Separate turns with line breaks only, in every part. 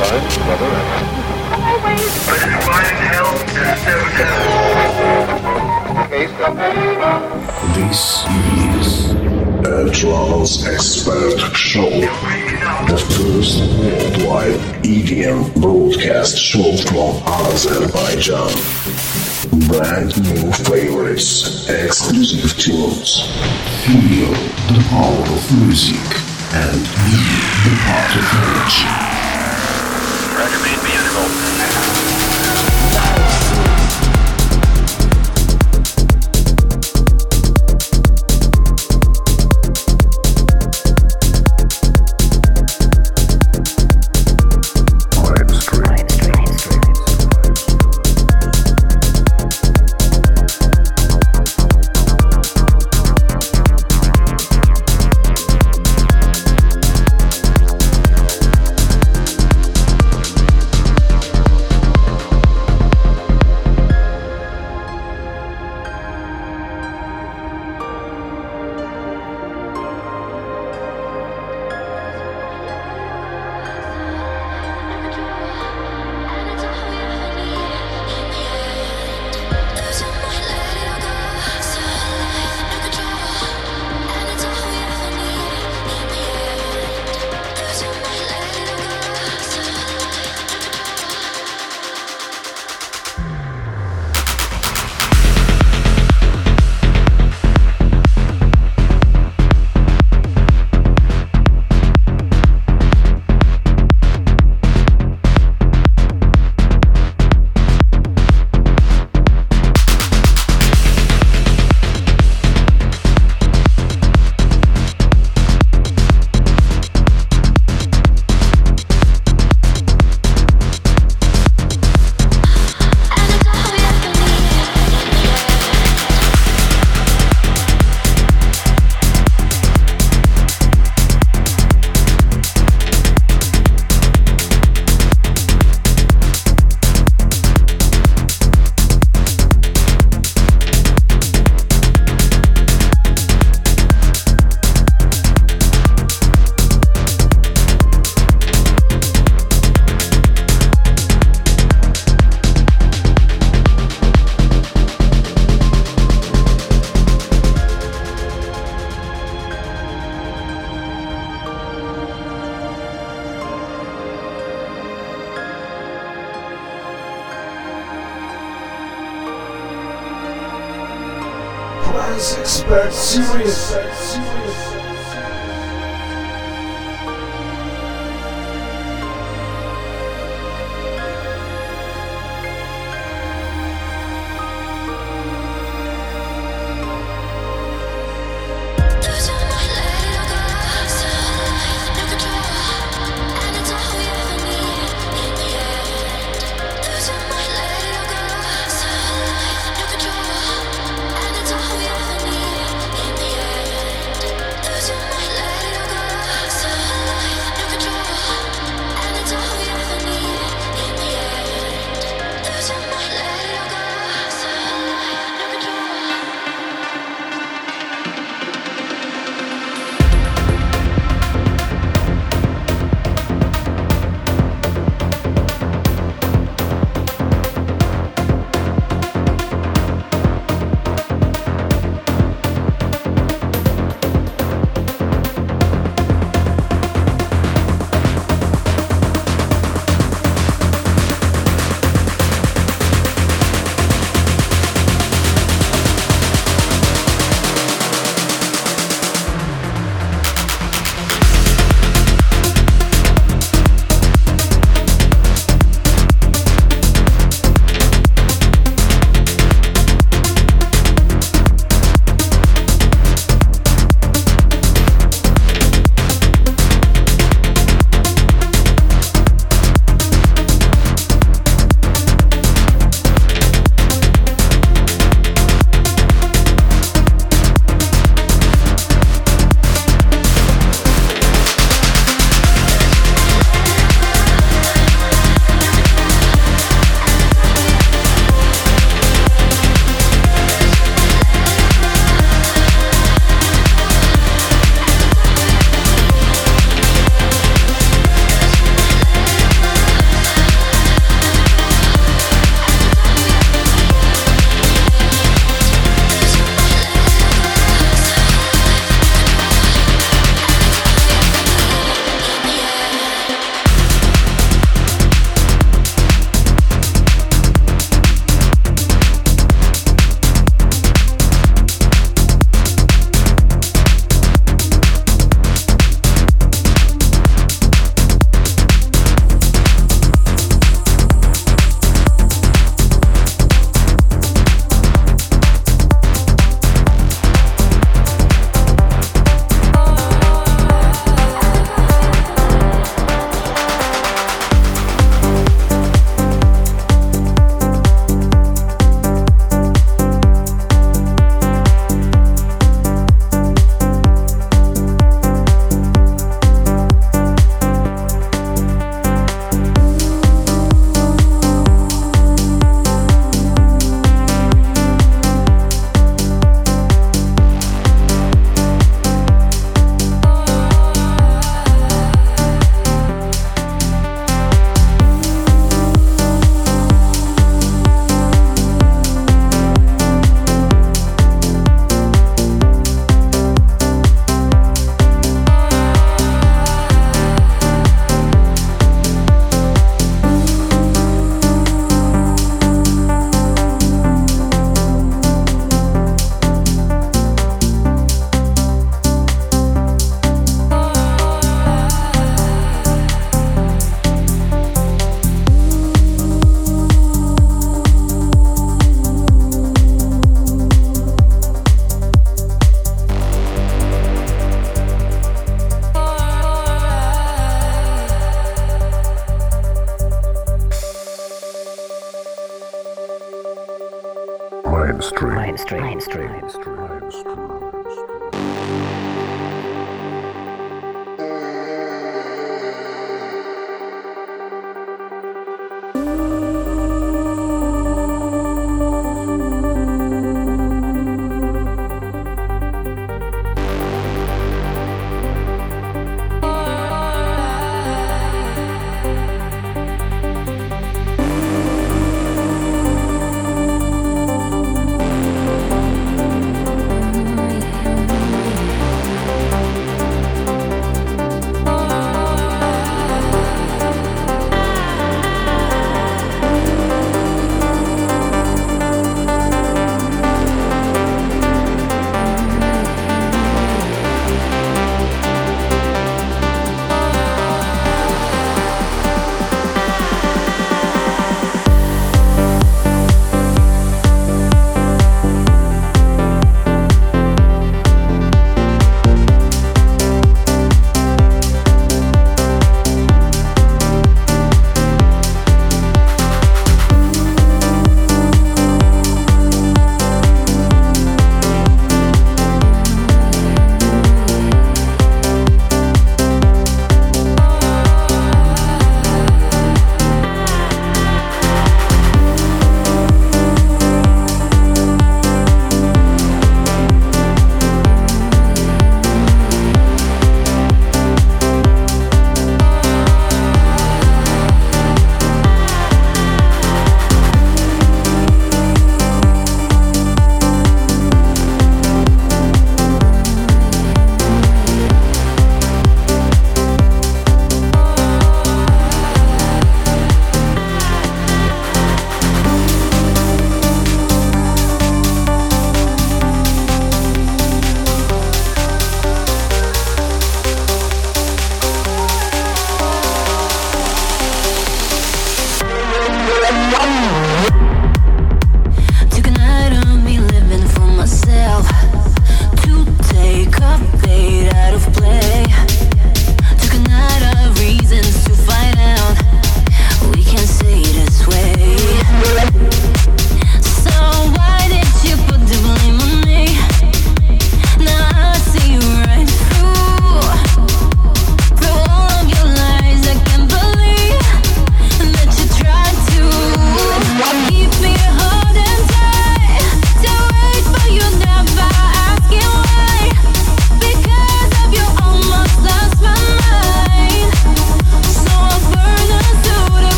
This is a trance expert show. The first worldwide EDM broadcast show from Azerbaijan. Brand new favorites, exclusive tunes. Feel the power of music and be the part of energy.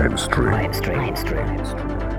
Mainstream.
mainstream.
Feel the power